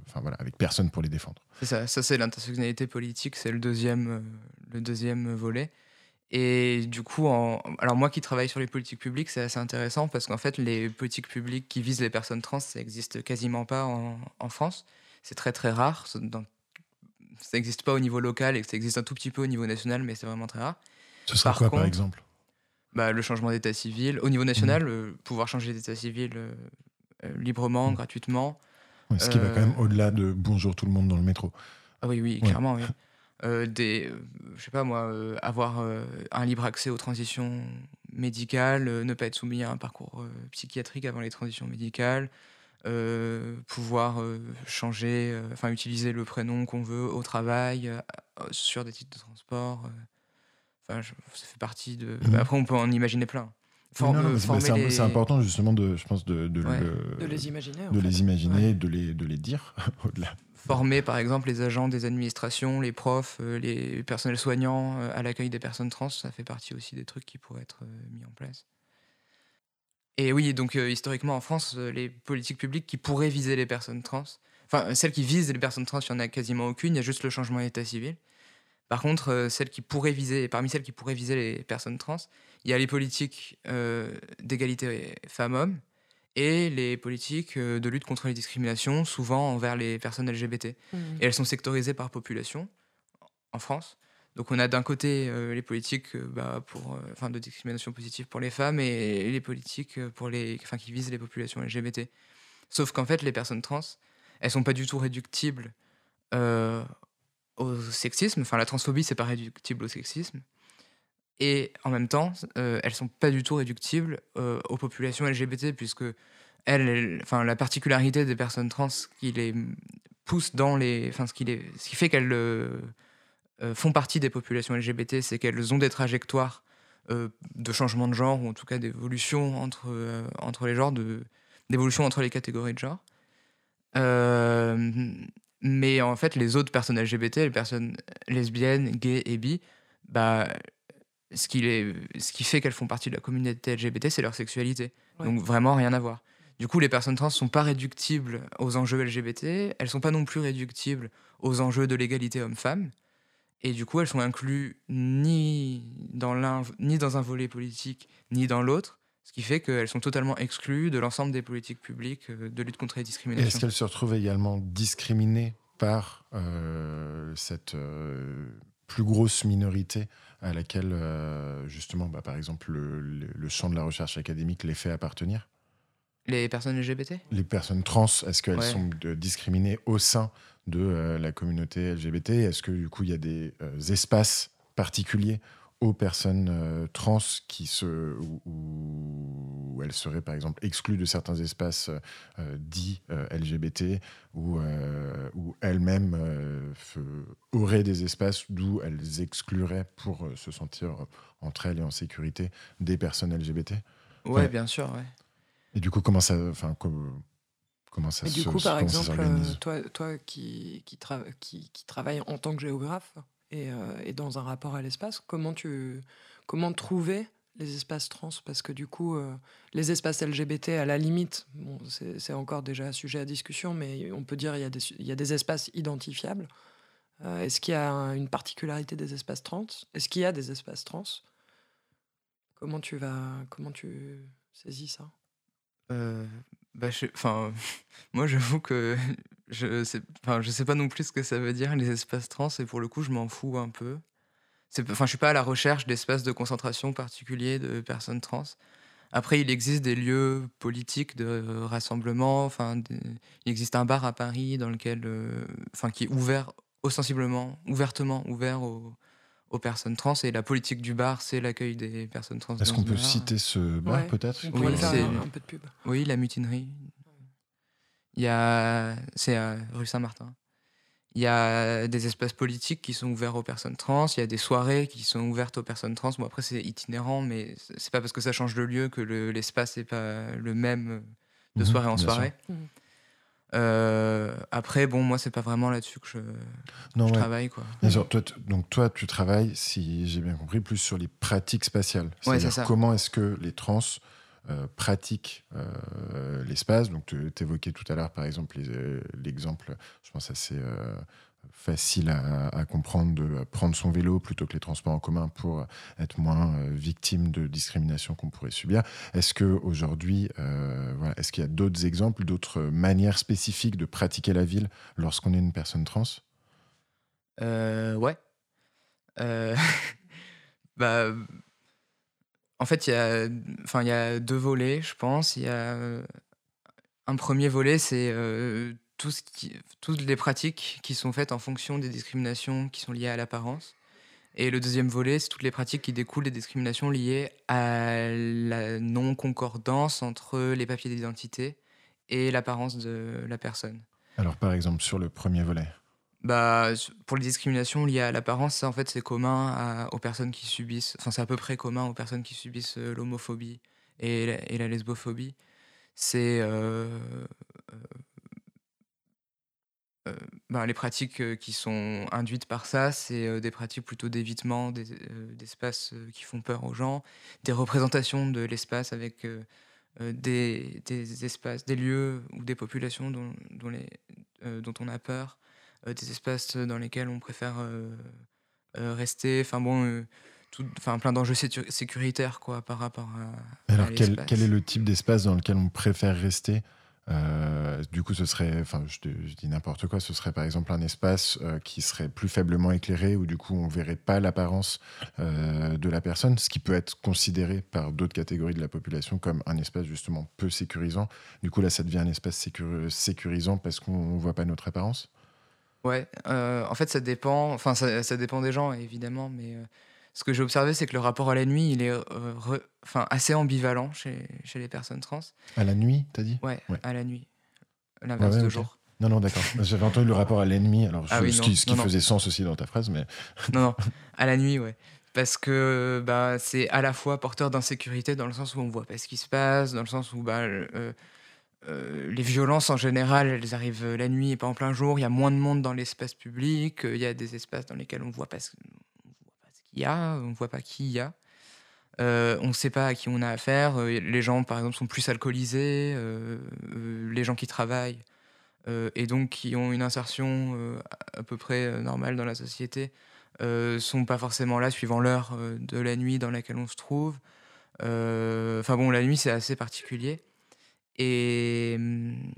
enfin voilà, avec personne pour les défendre. C'est ça, ça c'est l'intersectionnalité politique, c'est le deuxième, euh, le deuxième volet. Et du coup, en... alors moi qui travaille sur les politiques publiques, c'est assez intéressant parce qu'en fait, les politiques publiques qui visent les personnes trans, ça n'existe quasiment pas en, en France. C'est très très rare. Ça dans- Ça n'existe pas au niveau local et ça existe un tout petit peu au niveau national, mais c'est vraiment très rare. Ce sera Par quoi, par contre- exemple? Bah, le changement d'état civil. Au niveau national, euh, pouvoir changer d'état civil euh, euh, librement, Mhm. gratuitement. Ouais, Ce qui va quand même au-delà de bonjour tout le monde dans le métro. Ah oui, oui, Ouais. clairement, oui. [LAUGHS] Des, je sais pas moi, avoir un libre accès aux transitions médicales, ne pas être soumis à un parcours psychiatrique avant les transitions médicales, pouvoir euh, changer, euh, enfin utiliser le prénom qu'on veut au travail, euh, euh, sur des titres de transport. euh. Enfin, je- ça fait partie de. Mhm. Après, on peut en imaginer plein. Euh, c'est- les- c'est important justement de, je pense, de, de Ouais. le- De les imaginer. de fait. les imaginer, Ouais. de, les, de les dire [LAUGHS] au-delà. former par exemple les agents des administrations, les profs, euh, les personnels soignants euh, à l'accueil des personnes trans, ça fait partie aussi des trucs qui pourraient être euh, mis en place. Et oui, donc euh, historiquement en France, euh, les politiques publiques qui pourraient viser les personnes trans, enfin euh, celles qui visent les personnes trans, il n'y en a quasiment aucune, il y a juste le changement d'état civil. Par contre, euh, celles qui pourraient viser, parmi celles qui pourraient viser les personnes trans, il y a les politiques d'égalité femmes-hommes et les politiques de lutte contre les discriminations, souvent envers les personnes LGBT. Mhm. Et elles sont sectorisées par population en France. Donc on a d'un côté euh, les politiques euh, bah, pour, euh, enfin, de discrimination positive pour les femmes et les politiques pour les, qui visent les populations LGBT. Sauf qu'en fait, les personnes trans, elles sont pas du tout réductibles au sexisme. Enfin, la transphobie, c'est pas réductible au sexisme. Et en même temps, euh, elles sont pas du tout réductibles aux populations LGBT, puisque elles, enfin, la particularité des personnes trans qui les pousse dans les, enfin, ce qui les, ce qui fait qu'elles font partie des populations LGBT, c'est qu'elles ont des trajectoires euh, de changement de genre ou en tout cas d'évolution entre euh, entre les genres, d'évolution entre les catégories de genre. Euh, mais en fait, les autres personnes LGBT, les personnes lesbiennes, gays et bi, bah, ce qui, les, ce qui fait qu'elles font partie de la communauté LGBT, c'est leur sexualité. Ouais. Donc vraiment rien à voir. Du coup, les personnes trans sont pas réductibles aux enjeux LGBT, elles sont pas non plus réductibles aux enjeux de l'égalité homme-femme. Et du coup, elles sont incluses ni dans l'un, ni dans un volet politique, ni dans l'autre, ce qui fait qu'elles sont totalement exclues de l'ensemble des politiques publiques euh, de lutte contre les Et Est-ce discriminations. qu'elle se retrouve également discriminée par euh, cette euh, plus grosse minorité à laquelle, euh, justement, bah, par exemple, le, le- le champ de la recherche académique les fait appartenir? Les personnes LGBT Les personnes trans, est-ce qu'elles Ouais. sont discriminées au sein de euh, la communauté LGBT Est-ce que du coup il y a des euh, espaces particuliers aux personnes euh, trans qui se, où, où elles seraient par exemple exclues de certains espaces euh, dits euh, LGBT ou euh, où elles-mêmes auraient des espaces d'où elles excluraient pour se sentir entre elles et en sécurité des personnes LGBT Ouais, Ouais. bien sûr, ouais. Et du coup comment ça, enfin co- comment ça du coup, par comment ça exemple, s'organise. toi, toi qui, qui, tra- qui, qui travaille en tant que géographe et, euh, et dans un rapport à l'espace, comment, tu, comment trouver les espaces trans? Parce que du coup, euh, les espaces LGBT, à la limite, bon, c'est c'est encore déjà sujet à discussion, mais on peut dire qu'il y, a des su- il y a des espaces identifiables. Euh, Est-ce qu'il y a un- une particularité des espaces trans? Est-ce qu'il y a des espaces trans? Comment tu vas, comment tu saisis ça? Euh, bah, enfin, [LAUGHS] moi, j'avoue que [LAUGHS] je sais, enfin, je sais pas non plus ce que ça veut dire les espaces trans et pour le coup, je m'en fous un peu. Enfin, je suis pas à la recherche d'espaces de concentration particuliers de personnes trans. Après, il existe des lieux politiques de rassemblement. Enfin, il existe un bar à Paris dans lequel, euh, enfin, qui est ouvert ostensiblement, ouvertement ouvert aux, aux personnes trans. Et la politique du bar, c'est l'accueil des personnes trans. Est-ce qu'on peut bar. citer ce bar Ouais. peut-être? Oui, c'est- un, peu de pub. Oui, la mutinerie. Il y a. C'est à rue Saint-Martin. Il y a des espaces politiques qui sont ouverts aux personnes trans. Il y a des soirées qui sont ouvertes aux personnes trans. Bon, après, c'est itinérant, mais c'est pas parce que ça change de lieu que le- l'espace n'est pas le même de Mhm, soirée en bien sûr. Euh, après, bon, moi, c'est pas vraiment là-dessus que je, Non, je ouais. travaille, quoi. Bien sûr, toi, tu- donc toi, tu travailles, si j'ai bien compris, plus sur les pratiques spatiales. C'est-à-dire c'est comment est-ce que les trans euh, pratiquent euh, l'espace? Donc, tu évoquais tout à l'heure, par exemple, l'exemple, je pense assez facile à, comprendre, de prendre son vélo plutôt que les transports en commun pour être moins euh, victime de discrimination qu'on pourrait subir. Est-ce que aujourd'hui, euh, voilà, est-ce qu'il y a d'autres exemples, d'autres manières spécifiques de pratiquer la ville lorsqu'on est une personne trans? Euh, ouais. Euh, [LAUGHS] bah, en fait, il y, a, enfin, il y a deux volets, je pense. Il y a un premier volet, c'est tout ce qui, toutes les pratiques qui sont faites en fonction des discriminations qui sont liées à l'apparence. Et le deuxième volet, c'est toutes les pratiques qui découlent des discriminations liées à la non-concordance entre les papiers d'identité et l'apparence de la personne. Alors, par exemple, sur le premier volet. Bah, pour les discriminations liées à l'apparence, ça en fait c'est commun à- aux personnes qui subissent, enfin c'est à peu près commun aux personnes qui subissent euh, l'homophobie et, la- et la lesbophobie. C'est euh, euh, bah, les pratiques euh, qui sont induites par ça, c'est euh, des pratiques plutôt d'évitement des, d'espaces qui font peur aux gens, des représentations de l'espace avec des, des espaces, des lieux ou des populations dont, dont les, dont on a peur des espaces dans lesquels on préfère rester. Enfin bon, tout, enfin plein d'enjeux sécu- sécuritaires quoi par rapport à. Alors, à quel, l'espace. quel est le type d'espace dans lequel on préfère rester? Euh, Du coup, ce serait, enfin, je, dis n'importe quoi, ce serait par exemple un espace euh, qui serait plus faiblement éclairé, où du coup, on verrait pas l'apparence euh, de la personne, ce qui peut être considéré par d'autres catégories de la population comme un espace justement peu sécurisant. Du coup, là, ça devient un espace sécur- sécurisant parce qu'on voit pas notre apparence? Ouais, en fait ça dépend. Enfin ça, dépend des gens évidemment, mais ce que j'ai observé c'est que le rapport à la nuit il est euh, re- enfin assez ambivalent chez, chez les personnes trans. À la nuit, t'as dit? Ouais, Ouais. à la nuit. L'inverse Ouais, ouais, de jour. Non, non, d'accord. [LAUGHS] J'avais entendu le rapport à l'ennemi, alors Ah ce, oui, ce non, qui, ce qui non, non. faisait sens aussi dans ta phrase, mais [LAUGHS] Non, non, [LAUGHS] à la nuit, ouais. Parce que bah, c'est à la fois porteur d'insécurité dans le sens où on voit pas ce qui se passe, dans le sens où bah, euh, euh, les violences en général, elles arrivent la nuit et pas en plein jour. Il y a moins de monde dans l'espace public. Il y a des espaces dans lesquels on voit pas ce, on voit pas ce y a, on voit pas qui il y a. Euh, on ne sait pas à qui on a affaire. euh, Les gens, par exemple, sont plus alcoolisés. euh, les gens qui travaillent et donc qui ont une insertion à peu près normale dans la société euh, sont pas forcément là suivant l'heure de la nuit dans laquelle on se trouve. Enfin bon, la nuit c'est assez particulier. Et, hum,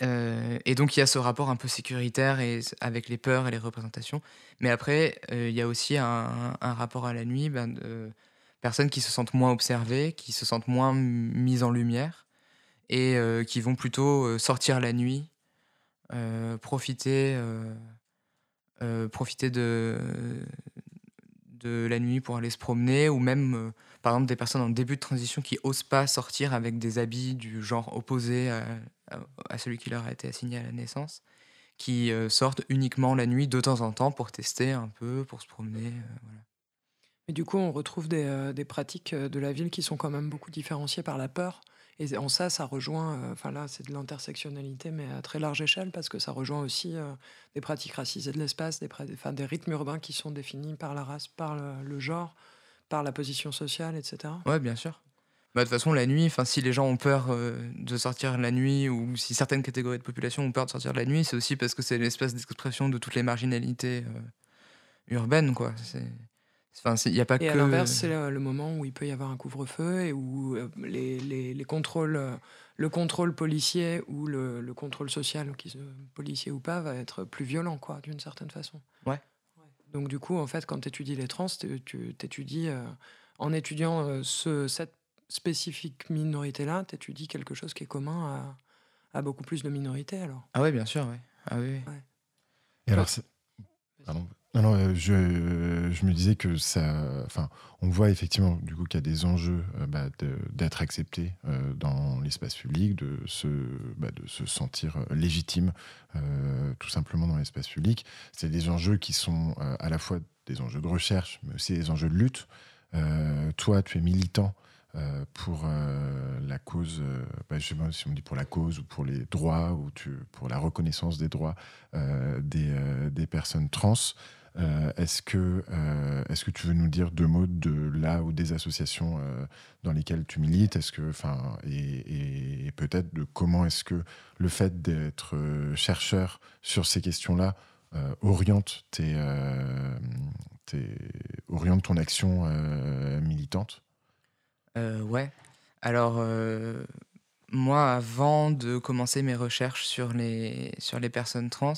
et donc il y a ce rapport un peu sécuritaire et avec les peurs et les représentations. Mais après, il y a aussi un, rapport à la nuit ben, de personnes qui se sentent moins observées, qui se sentent moins mises en lumière. et qui vont plutôt sortir la nuit, profiter, profiter de, de la nuit pour aller se promener, ou même, par exemple, des personnes en début de transition qui osent pas sortir avec des habits du genre opposé à, à celui qui leur a été assigné à la naissance qui euh, sortent uniquement la nuit de temps en temps pour tester un peu, pour se promener. Euh, voilà. Mais du coup, on retrouve des, euh, des, pratiques de la ville qui sont quand même beaucoup différenciées par la peur. Et en ça, ça rejoint, enfin là, c'est de l'intersectionnalité, mais à très large échelle, parce que ça rejoint aussi des pratiques racisées de l'espace, des, des rythmes urbains qui sont définis par la race, par le, le genre, par la position sociale, etc. Ouais, bien sûr. Bah, de toute façon, la nuit, enfin, si les gens ont peur euh, de sortir la nuit ou si certaines catégories de population ont peur de sortir la nuit, c'est aussi parce que c'est l'espace d'expression de toutes les marginalités euh, urbaines, quoi. Enfin, il y a pas et à l'inverse, c'est le, moment où il peut y avoir un couvre-feu et où euh, les, les, les, contrôles, le contrôle policier ou le, le contrôle social, policier ou pas, va être plus violent, quoi, d'une certaine façon. Ouais. Donc du coup, en fait, quand tu étudies les trans, tu étudies en étudiant ce, cette spécifique minorité-là, tu dis quelque chose qui est commun à, beaucoup plus de minorités alors. Ah oui, bien sûr, oui. Ah oui. Et alors, pardon. Non, euh, je, je, me disais que ça. Enfin, on voit effectivement du coup qu'il y a des enjeux euh, bah, d'être accepté euh, dans l'espace public, de se, bah, de se sentir légitime tout simplement dans l'espace public. C'est des enjeux qui sont à la fois des enjeux de recherche, mais aussi des enjeux de lutte. toi, tu es militant euh, pour euh, la cause, euh, bah, sais pas si on dit pour la cause ou pour les droits ou pour la reconnaissance des droits des, des, personnes trans. est-ce que, est-ce que tu veux nous dire deux mots de là ou des associations dans lesquelles tu milites? Est-ce que, enfin, et, peut-être de comment est-ce que le fait d'être chercheur sur ces questions-là oriente ton action militante? Euh, ouais. Alors, euh, moi, avant de commencer mes recherches sur les, sur les personnes trans,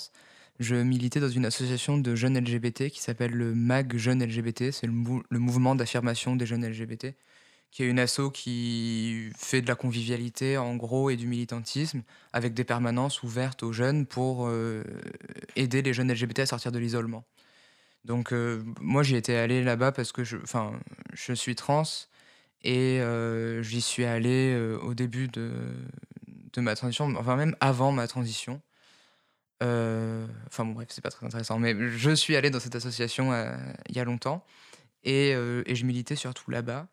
je militais dans une association de jeunes LGBT qui s'appelle le MAG Jeunes LGBT. C'est le, le mouvement d'affirmation des jeunes LGBT, qui est une asso qui fait de la convivialité, en gros, et du militantisme, avec des permanences ouvertes aux jeunes pour euh, aider les jeunes LGBT à sortir de l'isolement. Donc, moi, j'y étais allé là-bas parce que je, je suis trans et euh, j'y suis allé euh, au début de, ma transition, enfin même avant ma transition. Euh, enfin bon, bref, c'est pas très intéressant, mais je suis allé dans cette association il y a longtemps et, je militais surtout là-bas.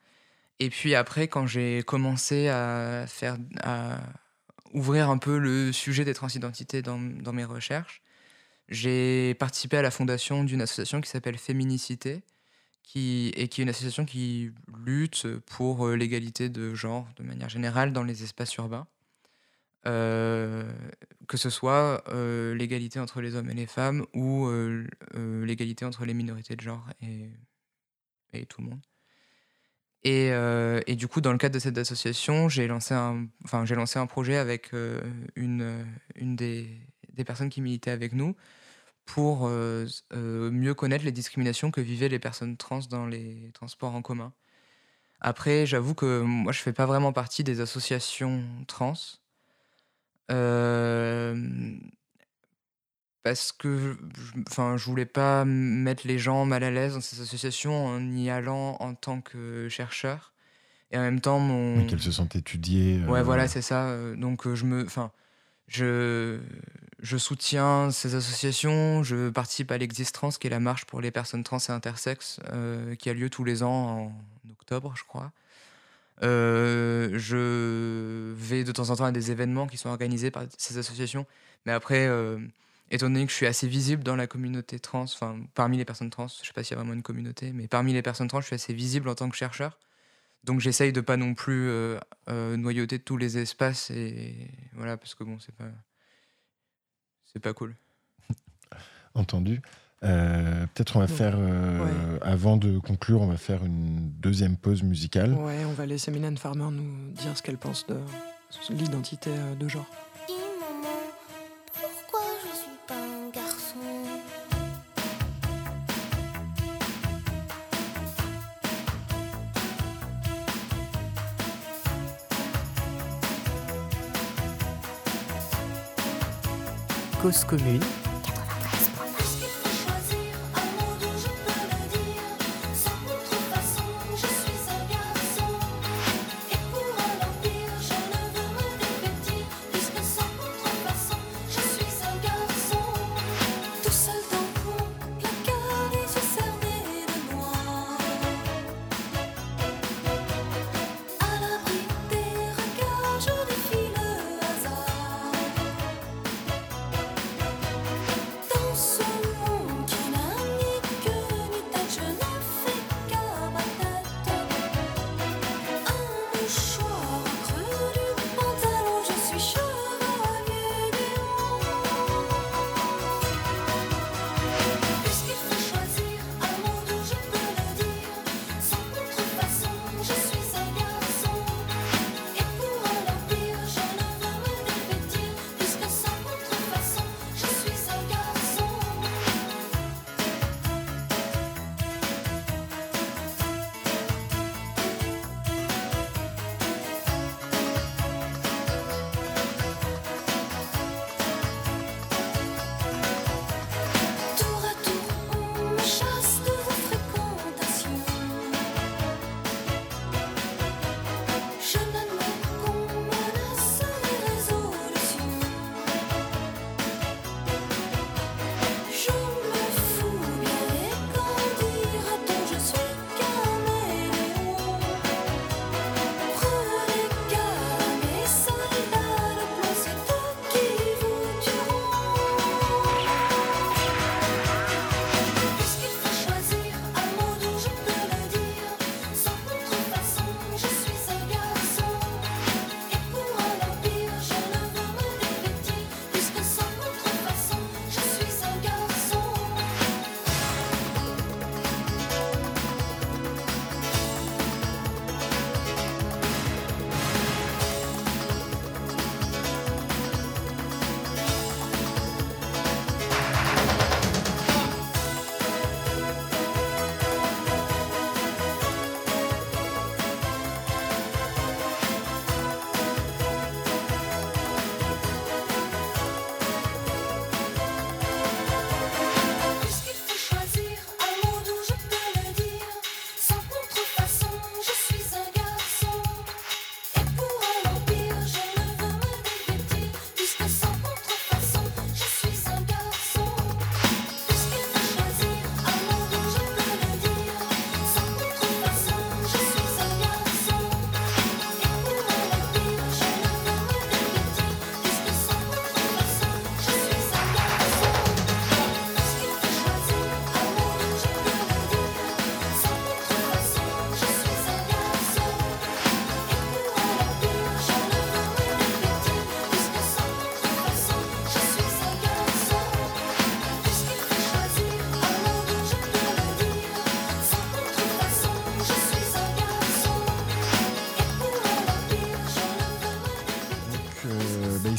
Et puis après, quand j'ai commencé à faire, ouvrir un peu le sujet des transidentités dans mes recherches, j'ai participé à la fondation d'une association qui s'appelle Féminicité, qui, et qui est une association qui lutte pour euh, l'égalité de genre de manière générale dans les espaces urbains. Euh, que ce soit euh, l'égalité entre les hommes et les femmes ou l'égalité entre les minorités de genre et, et tout le monde. Et, et, du coup, dans le cadre de cette association, j'ai lancé un, enfin, lancé un projet avec une, une des, des, personnes qui militaient avec nous pour euh, euh, mieux connaître les discriminations que vivaient les personnes trans dans les transports en commun. Après, j'avoue que moi, je fais pas vraiment partie des associations trans. Euh, parce que enfin, je voulais pas mettre les gens mal à l'aise dans ces associations en y allant en tant que chercheur. Et en même temps, mon. qu'elles se sentent étudiées. Ouais, voilà, c'est ça. Donc, je me. Enfin, je, je soutiens ces associations, je participe à l'Existrans, qui est la marche pour les personnes trans et intersexes, euh, qui a lieu tous les ans en octobre, je crois. Euh, je vais de temps en temps à des événements qui sont organisés par ces associations, mais après, euh, étant donné que je suis assez visible dans la communauté trans, enfin parmi les personnes trans, je sais pas s'il y a vraiment une communauté, mais parmi les personnes trans, je suis assez visible en tant que chercheur. Donc j'essaye de pas non plus noyauter tous les espaces et voilà parce que bon c'est pas c'est pas cool. [LAUGHS] Entendu. Euh, peut-être on va faire, euh, avant de conclure, on va faire une deuxième pause musicale. Ouais, on va laisser Mylène Farmer nous dire ce qu'elle pense de l'identité euh, de genre. Cause commune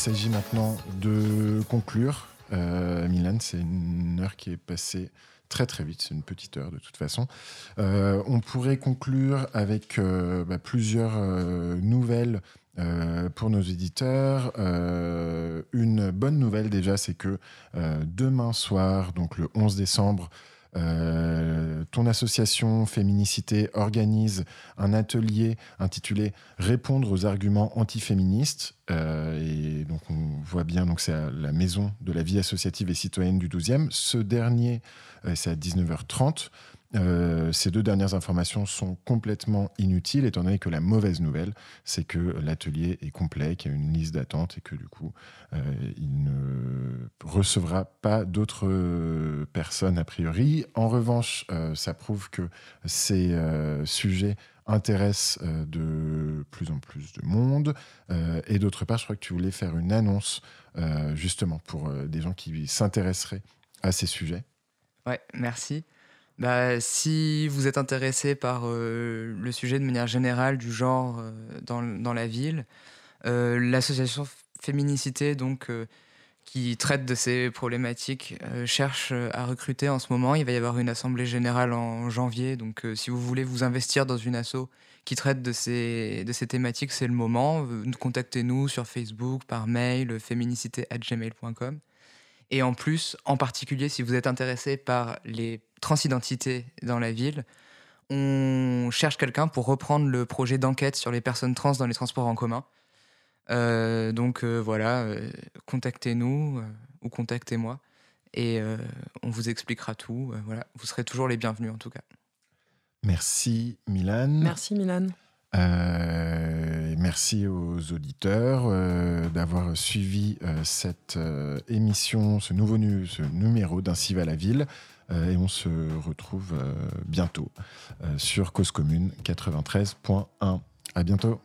s'agit maintenant de conclure. Euh, Milan, c'est une heure qui est passée très très vite, c'est une petite heure de toute façon. Euh, on pourrait conclure avec euh, bah, plusieurs nouvelles pour nos éditeurs. une bonne nouvelle déjà, c'est que demain soir, donc le 11 décembre, euh, ton association Féminicité organise un atelier intitulé Répondre aux arguments antiféministes. Euh, et donc, on voit bien, donc c'est à la maison de la vie associative et citoyenne du 12e. Ce dernier, euh, c'est à 19h30. Euh, ces deux dernières informations sont complètement inutiles, étant donné que la mauvaise nouvelle, c'est que l'atelier est complet, qu'il y a une liste d'attente et que du coup, euh, il ne recevra pas d'autres personnes a priori. En revanche, euh, ça prouve que ces sujets intéressent de plus en plus de monde. et d'autre part, je crois que tu voulais faire une annonce justement pour des gens qui s'intéresseraient à ces sujets. Ouais, merci. Bah, si vous êtes intéressé par euh, le sujet de manière générale du genre euh, dans, la ville, euh, l'association Féminicité, donc, qui traite de ces problématiques, cherche à recruter en ce moment. Il va y avoir une assemblée générale en janvier, donc si vous voulez vous investir dans une asso qui traite de ces, de ces thématiques, c'est le moment. Contactez-nous sur Facebook, par mail, féminicité@gmail.com. Et en plus, en particulier, si vous êtes intéressé par les transidentités dans la ville, on cherche quelqu'un pour reprendre le projet d'enquête sur les personnes trans dans les transports en commun. Euh, donc euh, voilà, euh, contactez-nous ou contactez-moi et on vous expliquera tout. voilà, vous serez toujours les bienvenus en tout cas. Merci Milan. Merci Milan. Merci aux auditeurs d'avoir suivi cette émission, ce nouveau numéro d'Ainsi va la ville. et on se retrouve bientôt sur Cause Commune 93.1. À bientôt.